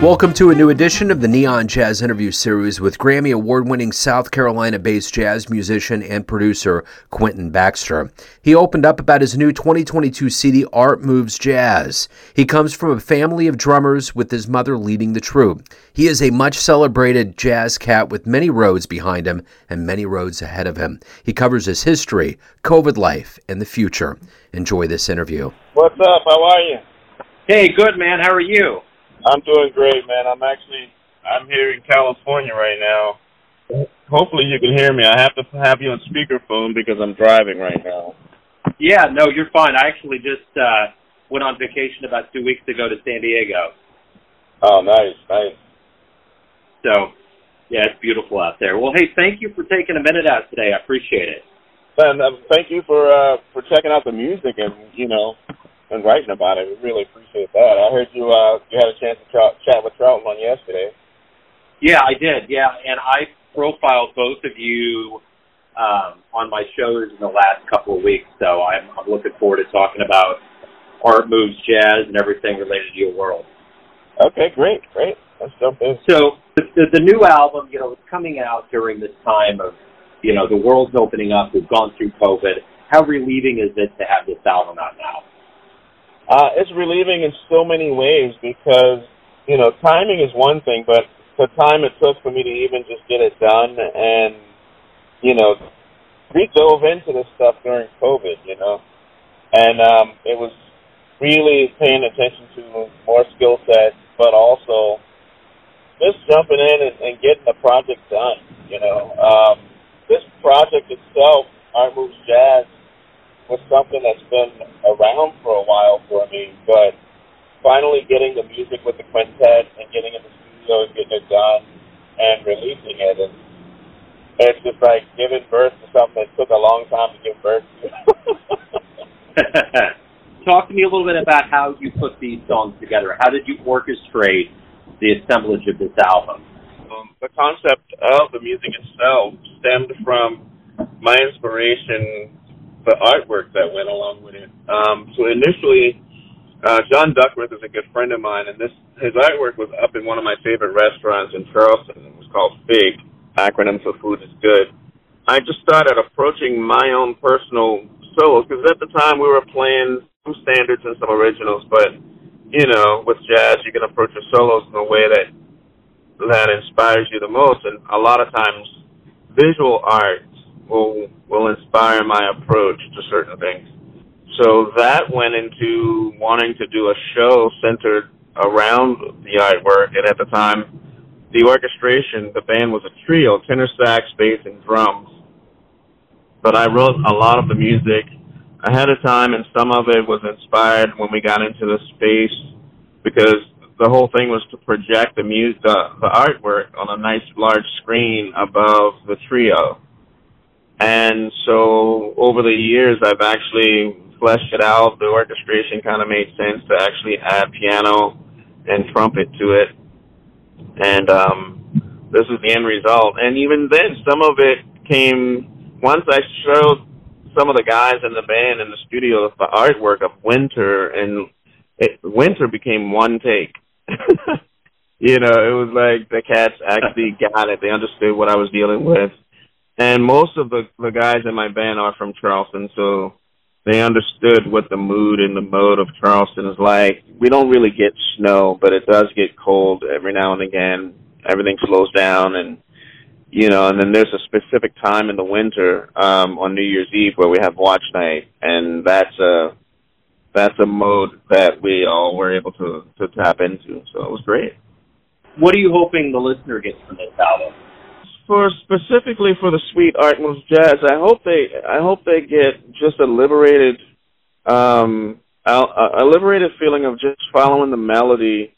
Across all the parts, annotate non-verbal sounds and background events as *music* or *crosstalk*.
Welcome to a new edition of the Neon Jazz Interview Series with Grammy Award winning South Carolina based jazz musician and producer Quentin Baxter. He opened up about his new 2022 CD, Art Moves Jazz. He comes from a family of drummers with his mother leading the troupe. He is a much celebrated jazz cat with many roads behind him and many roads ahead of him. He covers his history, COVID life, and the future. Enjoy this interview. What's up? How are you? Hey, good man. How are you? I'm doing great, man. I'm actually I'm here in California right now. Hopefully you can hear me. I have to have you on speakerphone because I'm driving right now. Yeah, no, you're fine. I actually just uh went on vacation about 2 weeks ago to San Diego. Oh, nice, nice. So, yeah, it's beautiful out there. Well, hey, thank you for taking a minute out today. I appreciate it. And um, thank you for uh for checking out the music and, you know, and writing about it. We really appreciate that. I heard you uh you had a chance to tra- chat with Trouton on yesterday. Yeah, I did. Yeah, and I profiled both of you um, on my shows in the last couple of weeks. So I'm, I'm looking forward to talking about art moves, jazz, and everything related to your world. Okay, great, great. Let's jump in. So the, the, the new album, you know, is coming out during this time of, you know, the world's opening up. We've gone through COVID. How relieving is it to have this album out now? Uh, it's relieving in so many ways because, you know, timing is one thing, but the time it took for me to even just get it done and, you know, we dove into this stuff during COVID, you know, and um, it was really paying attention to more skill sets, but also just jumping in and, and getting the project done, you know. Um, this project itself, Art Moves Jazz, was something that's been around for a while for me, but finally getting the music with the quintet and getting in the studio and getting it done and releasing it and it's just like giving birth to something that took a long time to give birth to. *laughs* *laughs* Talk to me a little bit about how you put these songs together. How did you orchestrate the assemblage of this album? Um, the concept of the music itself stemmed from my inspiration the artwork that went along with it. Um, so initially, uh, John Duckworth is a good friend of mine, and this his artwork was up in one of my favorite restaurants in Charleston. It was called FIG, acronym for Food is Good. I just started approaching my own personal solos because at the time we were playing some standards and some originals, but you know, with jazz, you can approach your solos in a way that that inspires you the most, and a lot of times, visual art will will inspire my approach to certain things. So that went into wanting to do a show centered around the artwork, and at the time, the orchestration, the band was a trio: tenor sax, bass, and drums. But I wrote a lot of the music ahead of time, and some of it was inspired when we got into the space because the whole thing was to project the music, the, the artwork on a nice large screen above the trio and so over the years, I've actually fleshed it out. The orchestration kind of made sense to actually add piano and trumpet to it. And um, this is the end result. And even then, some of it came once I showed some of the guys in the band in the studio the artwork of Winter, and it, Winter became one take. *laughs* you know, it was like the cats actually got it. They understood what I was dealing with and most of the the guys in my band are from Charleston, so they understood what the mood and the mode of Charleston is like. We don't really get snow, but it does get cold every now and again. Everything slows down, and you know, and then there's a specific time in the winter um, on New Year's Eve where we have watch night, and that's a that's a mode that we all were able to to tap into. So it was great. What are you hoping the listener gets from this album? For specifically for the Suite Art Moves Jazz, I hope they I hope they get just a liberated um a, a liberated feeling of just following the melody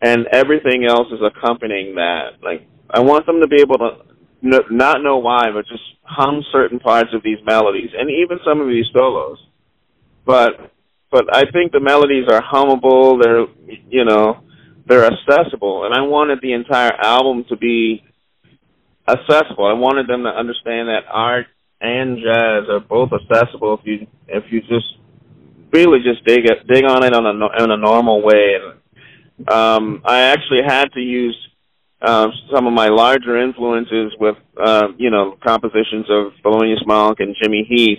and everything else is accompanying that. Like I want them to be able to n- not know why, but just hum certain parts of these melodies and even some of these solos. But but I think the melodies are hummable. They're you know they're accessible, and I wanted the entire album to be accessible. I wanted them to understand that art and jazz are both accessible if you if you just really just dig it dig on it on a in a normal way and Um, I actually had to use uh, some of my larger influences with, uh, you know, compositions of Thelonious Monk and Jimmy Heath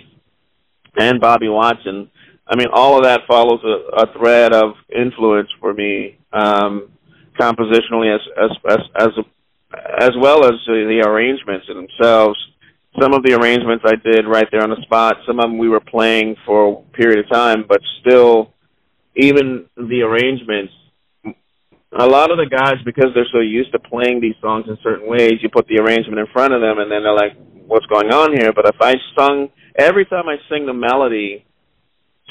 and Bobby Watson. I mean, all of that follows a, a thread of influence for me, um, compositionally as as as as, a, as well as the, the arrangements themselves. Some of the arrangements I did right there on the spot. Some of them we were playing for a period of time, but still, even the arrangements a lot of the guys because they're so used to playing these songs in certain ways you put the arrangement in front of them and then they're like what's going on here but if i sung every time i sing the melody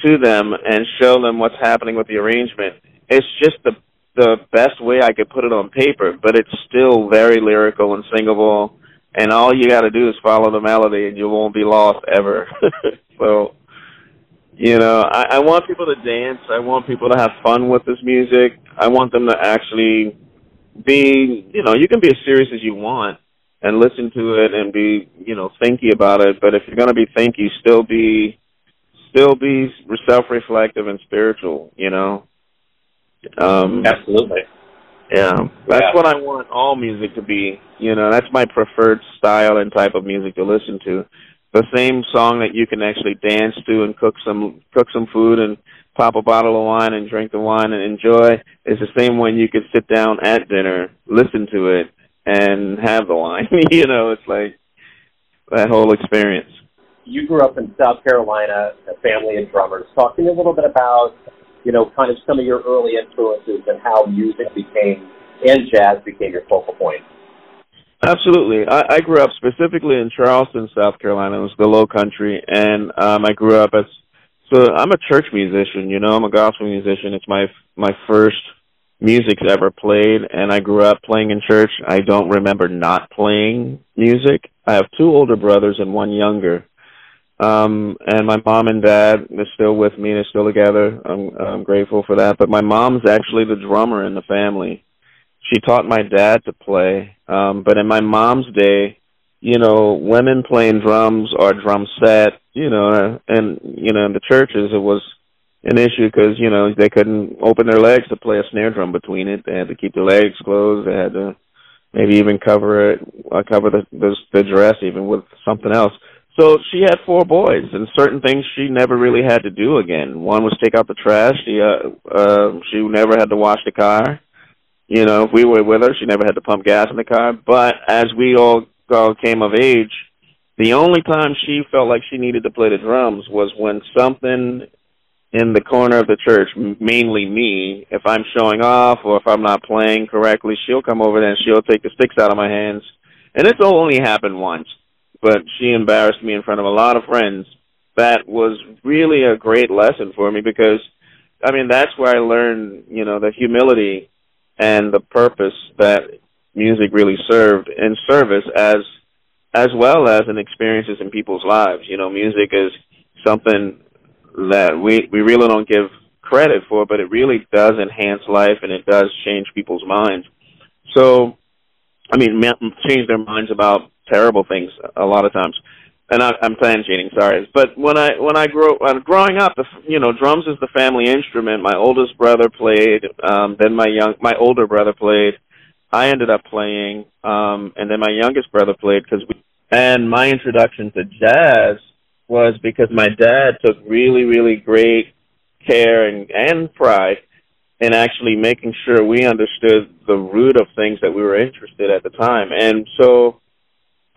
to them and show them what's happening with the arrangement it's just the the best way i could put it on paper but it's still very lyrical and singable and all you got to do is follow the melody and you won't be lost ever *laughs* so you know, I, I want people to dance. I want people to have fun with this music. I want them to actually be, you know, you can be as serious as you want and listen to it and be, you know, thinky about it. But if you're going to be thinky, still be, still be self-reflective and spiritual. You know. Um, Absolutely. Yeah, that's yeah. what I want all music to be. You know, that's my preferred style and type of music to listen to the same song that you can actually dance to and cook some cook some food and pop a bottle of wine and drink the wine and enjoy is the same one you could sit down at dinner, listen to it, and have the wine. *laughs* you know, it's like that whole experience. You grew up in South Carolina, a family of drummers. Talk to me a little bit about, you know, kind of some of your early influences and how music became and jazz became your focal point. Absolutely. I, I grew up specifically in Charleston, South Carolina. It was the low country and um I grew up as so I'm a church musician, you know, I'm a gospel musician. It's my my first music ever played and I grew up playing in church. I don't remember not playing music. I have two older brothers and one younger. Um and my mom and dad are still with me, they're still together. I'm I'm grateful for that. But my mom's actually the drummer in the family she taught my dad to play. Um, but in my mom's day, you know, women playing drums or drum set, you know, and you know, in the churches it was an issue because you know they couldn't open their legs to play a snare drum between it. They had to keep their legs closed. They had to maybe even cover it, uh, cover the, the the dress even with something else. So she had four boys, and certain things she never really had to do again. One was take out the trash. She uh, uh, she never had to wash the car. You know, if we were with her, she never had to pump gas in the car. But as we all, all came of age, the only time she felt like she needed to play the drums was when something in the corner of the church, mainly me, if I'm showing off or if I'm not playing correctly, she'll come over there and she'll take the sticks out of my hands. And it's only happened once, but she embarrassed me in front of a lot of friends. That was really a great lesson for me because, I mean, that's where I learned, you know, the humility and the purpose that music really served in service as as well as in experiences in people's lives. You know, music is something that we we really don't give credit for, but it really does enhance life and it does change people's minds. So, I mean, change their minds about terrible things a lot of times and I, I'm tangentiating, sorry. But when I when I grew uh, growing up, the, you know, drums is the family instrument. My oldest brother played, um, then my young my older brother played. I ended up playing, um, and then my youngest brother played because we. And my introduction to jazz was because my dad took really really great care and and pride in actually making sure we understood the root of things that we were interested at the time, and so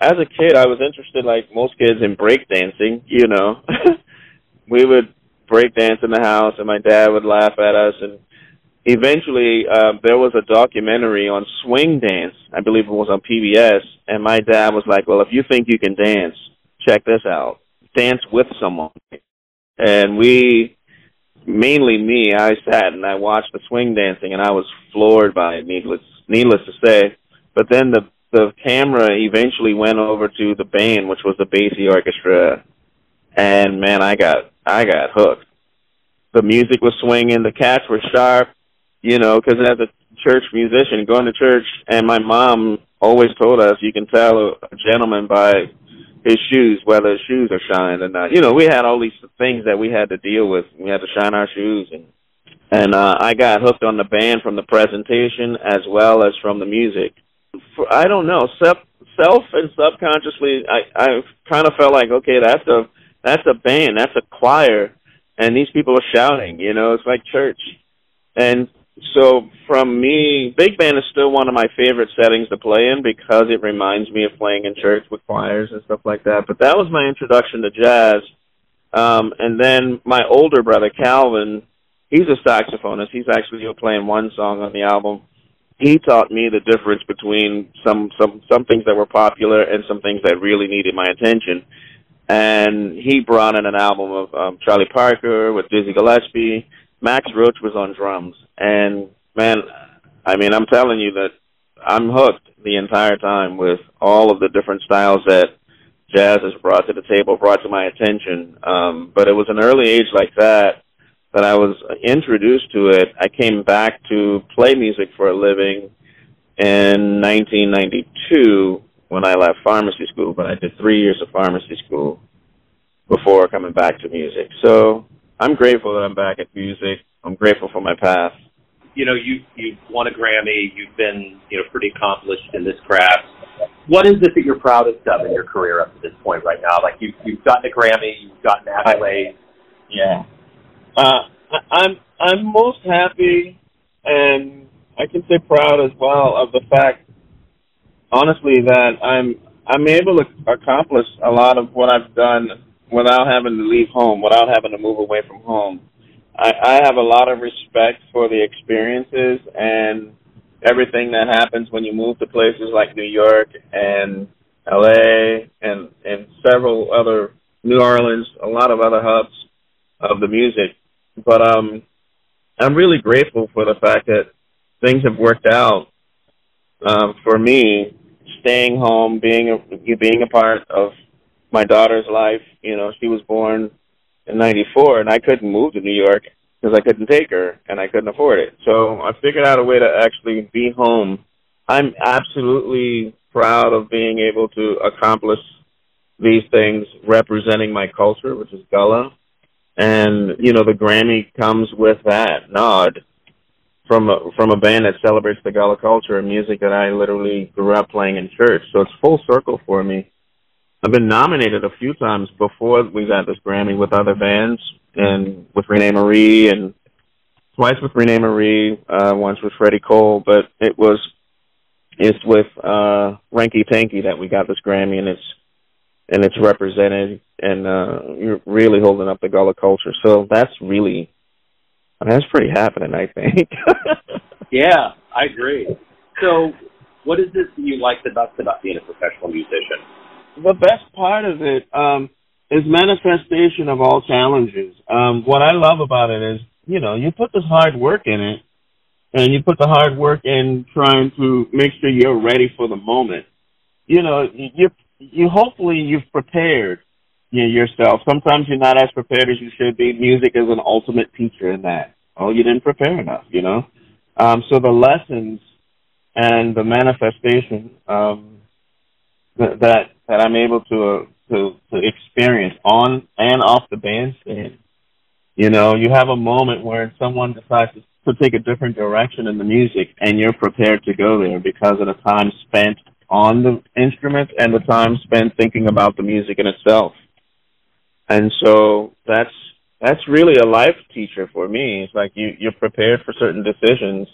as a kid, I was interested, like most kids, in breakdancing. You know, *laughs* we would break dance in the house, and my dad would laugh at us. And eventually, uh, there was a documentary on swing dance. I believe it was on PBS. And my dad was like, "Well, if you think you can dance, check this out. Dance with someone." And we, mainly me, I sat and I watched the swing dancing, and I was floored by it. Needless, needless to say. But then the the camera eventually went over to the band, which was the Basie Orchestra, and man, I got I got hooked. The music was swinging, the cats were sharp, you know, because as a church musician, going to church, and my mom always told us you can tell a, gentleman by his shoes whether his shoes are shined or not. You know, we had all these things that we had to deal with. We had to shine our shoes, and and uh, I got hooked on the band from the presentation as well as from the music. For, I don't know, self, self and subconsciously, I I kind of felt like okay, that's a that's a band, that's a choir, and these people are shouting. You know, it's like church, and so from me, big band is still one of my favorite settings to play in because it reminds me of playing in church with choirs and stuff like that. But that was my introduction to jazz. Um, and then my older brother Calvin, he's a saxophonist. He's actually playing one song on the album. He taught me the difference between some some some things that were popular and some things that really needed my attention. And he brought in an album of um, Charlie Parker with Dizzy Gillespie Max Roach was on drums, and man, I mean, I'm telling you that I'm hooked the entire time with all of the different styles that jazz has brought to the table, brought to my attention. Um, but it was an early age like that that I was introduced to it. I came back to play music for a living in 1992 when I left pharmacy school, but I did three years of pharmacy school before coming back to music. So I'm grateful that I'm back at music. I'm grateful for my past. You know, you you've won a Grammy. You've been you know pretty accomplished in this craft. What is it that you're proudest of in your career up to this point right now? Like you've you've gotten a Grammy, you've gotten accolades. Yeah. Uh, I'm I'm most happy, and I can say proud as well of the fact, honestly, that I'm I'm able to accomplish a lot of what I've done without having to leave home, without having to move away from home. I, I have a lot of respect for the experiences and everything that happens when you move to places like New York and LA and and several other New Orleans, a lot of other hubs of the music. But um I'm really grateful for the fact that things have worked out um for me staying home, being a being a part of my daughter's life. You know, she was born in '94, and I couldn't move to New York because I couldn't take her and I couldn't afford it. So I figured out a way to actually be home. I'm absolutely proud of being able to accomplish these things representing my culture, which is Gullah. And, you know, the Grammy comes with that nod from a, from a band that celebrates the Gullah culture and music that I literally grew up playing in church. So it's full circle for me. I've been nominated a few times before we got this Grammy with other bands and with Renee Marie and twice with Renee Marie, uh, once with Freddie Cole, but it was it's with uh Ranky Tanky that we got this Grammy and it's and it's represented and uh you're really holding up the Gullah culture. So that's really that's pretty happening, I think. *laughs* yeah, I agree. So what is it that you like the best about being a professional musician? the best part of it um, is manifestation of all challenges. Um, what I love about it is, you know, you put this hard work in it, and you put the hard work in trying to make sure you're ready for the moment. You know, you you hopefully you've prepared know, yourself. Sometimes you're not as prepared as you should be. Music is an ultimate teacher in that. Oh, you didn't prepare enough, you know. Um, so the lessons and the manifestation um, that that I'm able to uh, to to experience on and off the bandstand. You know, you have a moment where someone decides to, to take a different direction in the music, and you're prepared to go there because of the time spent on the instrument and the time spent thinking about the music in itself. And so that's that's really a life teacher for me. It's like you you're prepared for certain decisions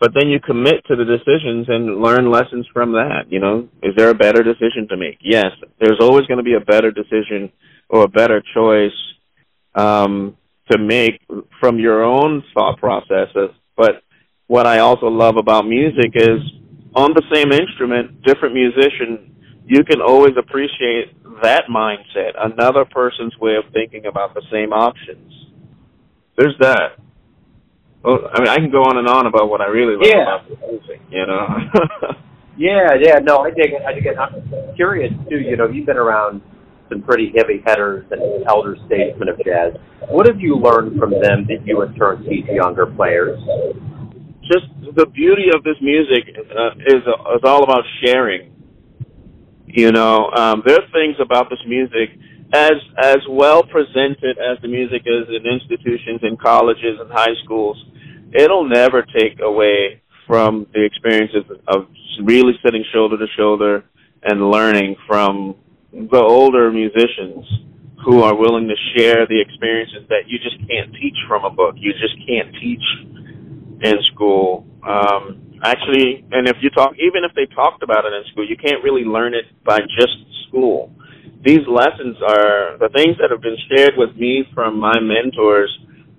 but then you commit to the decisions and learn lessons from that. You know, is there a better decision to make? Yes, there's always going to be a better decision or a better choice um, to make from your own thought processes. But what I also love about music is on the same instrument, different musician, you can always appreciate that mindset, another person's way of thinking about the same options. There's that. Well, I mean, I can go on and on about what I really love yeah. about music. You know. *laughs* yeah, yeah. No, I dig it. I dig it. I'm curious too. You know, you've been around some pretty heavy hitters and elder statesmen of jazz. What have you learned from them that you in turn teach younger players? Just the beauty of this music uh, is uh, is all about sharing. You know, um, there are things about this music as as well presented as the music is in institutions in colleges and high schools, it'll never take away from the experiences of really sitting shoulder to shoulder and learning from the older musicians who are willing to share the experiences that you just can't teach from a book. You just can't teach in school. Um, actually, and if you talk, even if they talked about it in school, you can't really learn it by just school these lessons are the things that have been shared with me from my mentors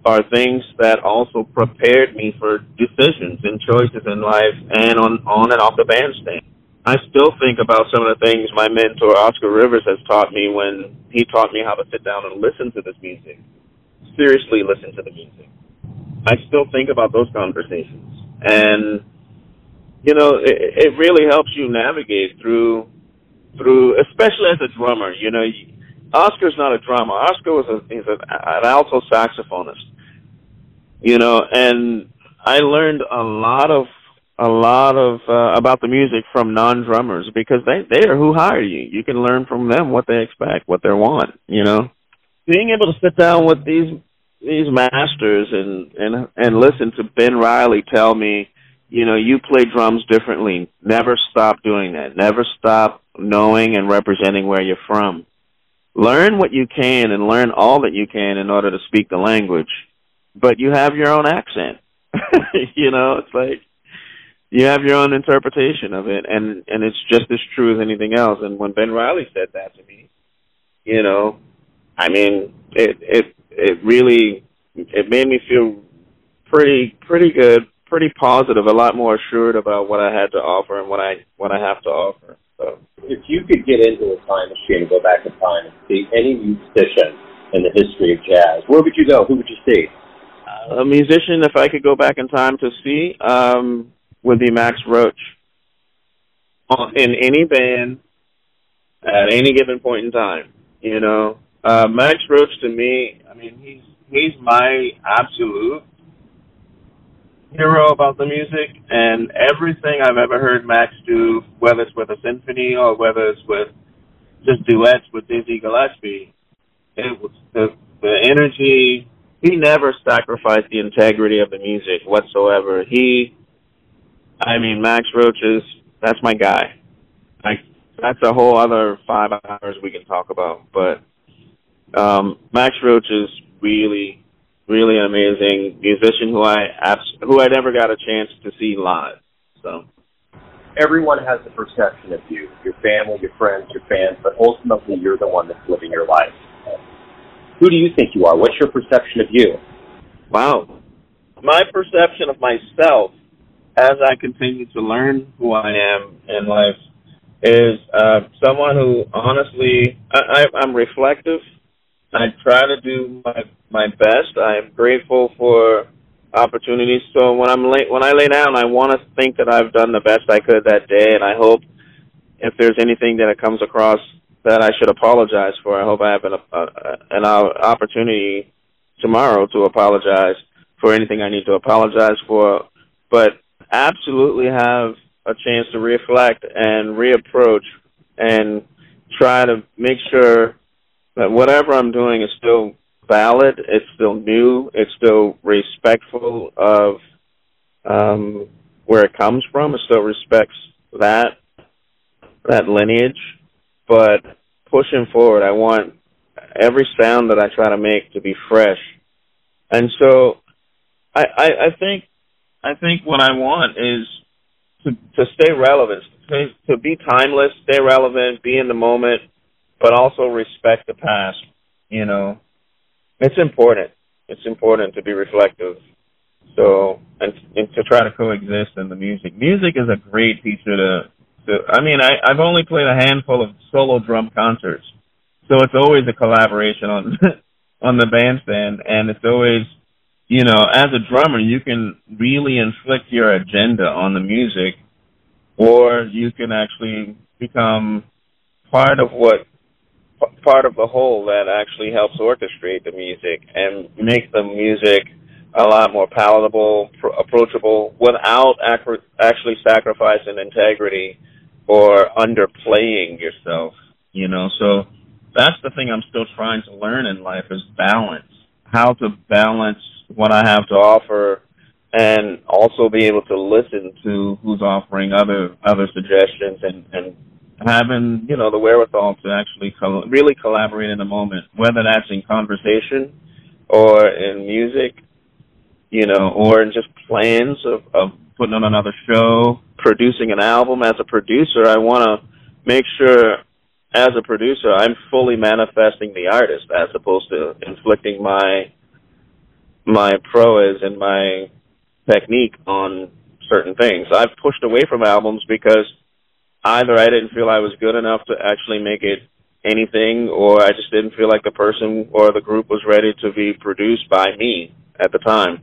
are things that also prepared me for decisions and choices in life and on on and off the bandstand. I still think about some of the things my mentor Oscar Rivers has taught me when he taught me how to sit down and listen to this music. Seriously listen to the music. I still think about those conversations. And you know, it, it really helps you navigate through through, especially as a drummer. You know, Oscar's not a drummer. Oscar was a, he's a, an alto saxophonist. You know, and I learned a lot of a lot of uh, about the music from non-drummers because they they are who hire you. You can learn from them what they expect, what they want. You know, being able to sit down with these these masters and and and listen to Ben Riley tell me you know, you play drums differently. Never stop doing that. Never stop knowing and representing where you're from. Learn what you can and learn all that you can in order to speak the language. But you have your own accent. *laughs* you know, it's like you have your own interpretation of it and and it's just as true as anything else. And when Ben Riley said that to me, you know, I mean, it it it really it made me feel pretty pretty good pretty positive, a lot more assured about what I had to offer and what I what I have to offer. So, if you could get into a time machine and go back in time and see any musician in the history of jazz, where would you go? Who would you see? a musician, if I could go back in time to see, um, would be Max Roach. In any band, at any given point in time, you know, uh, Max Roach to me, I mean, he's he's my absolute hero about the music, and everything I've ever heard Max do, whether it's with a symphony or whether it's with just duets with Dizzy Gillespie, it was the the energy. He never sacrificed the integrity of the music whatsoever. He, I mean, Max Roach is that's my guy. Like that's a whole other five hours we can talk about, but um, Max Roach is really really an amazing musician who I who I never got a chance to see live. So everyone has a perception of you, your family, your friends, your fans, but ultimately you're the one that's living your life. Who do you think you are? What's your perception of you? Wow. My perception of myself as I continue to learn who I am in life is uh, someone who honestly, I, I, I'm reflective. I try to do my my best. I am grateful for opportunities. So when I'm late, when I lay down, I want to think that I've done the best I could that day, and I hope if there's anything that it comes across that I should apologize for, I hope I have an uh, an opportunity tomorrow to apologize for anything I need to apologize for. But absolutely have a chance to reflect and reapproach and try to make sure that whatever I'm doing is still valid. It's still new. It's still respectful of um, where it comes from. It still respects that that lineage. But pushing forward, I want every sound that I try to make to be fresh. And so, I, I, I think I think what I want is to to stay relevant, to, to be timeless, stay relevant, be in the moment, but also respect the past. You know, it's important. It's important to be reflective. So and, and to try to coexist in the music. Music is a great teacher to. to I mean, I, I've only played a handful of solo drum concerts, so it's always a collaboration on *laughs* on the bandstand, and it's always you know, as a drummer, you can really inflict your agenda on the music, or you can actually become part of what part of the whole that actually helps orchestrate the music and make the music a lot more palatable, pr- approachable, without ac- actually sacrificing integrity or underplaying yourself. You know, so that's the thing I'm still trying to learn in life is balance. How to balance what I have to offer and also be able to listen to who's offering other other suggestions and and having you know the wherewithal to actually col- really collaborate in the moment, whether that's in conversation or in music, you know, or in just plans of, of putting on another show, producing an album. As a producer, I want to make sure, as a producer, I'm fully manifesting the artist as opposed to inflicting my my prowess and my technique on certain things. I've pushed away from albums because either I didn't feel I was good enough to actually make it anything, or I just didn't feel like the person or the group was ready to be produced by me at the time.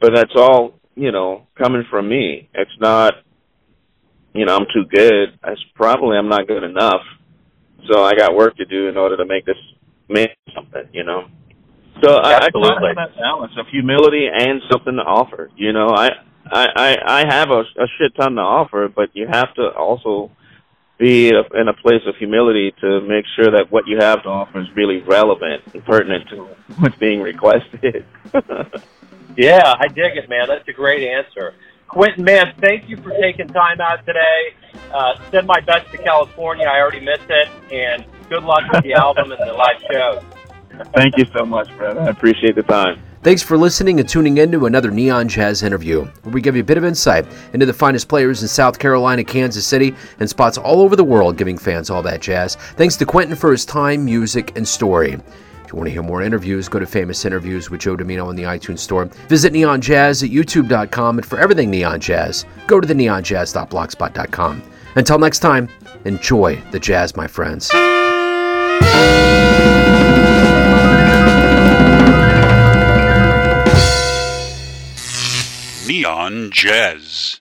But that's all, you know, coming from me. It's not, you know, I'm too good. It's probably I'm not good enough. So I got work to do in order to make this make something, you know. So I, I try to have that balance of humility and something to offer. You know, I I I have a, a shit ton to offer, but you have to also be in a place of humility to make sure that what you have to offer is really relevant and pertinent to what's being requested. *laughs* yeah, I dig it, man. That's a great answer. Quentin, man, thank you for taking time out today. Uh, send my best to California. I already missed it. And good luck with the *laughs* album and the live shows. Thank you so much, Brad. I appreciate the time. Thanks for listening and tuning in to another Neon Jazz interview, where we give you a bit of insight into the finest players in South Carolina, Kansas City, and spots all over the world, giving fans all that jazz. Thanks to Quentin for his time, music, and story. If you want to hear more interviews, go to Famous Interviews with Joe Dimino in the iTunes Store. Visit Neon Jazz at youtube.com, and for everything Neon Jazz, go to the neonjazz.blogspot.com. Until next time, enjoy the jazz, my friends. Neon Jazz.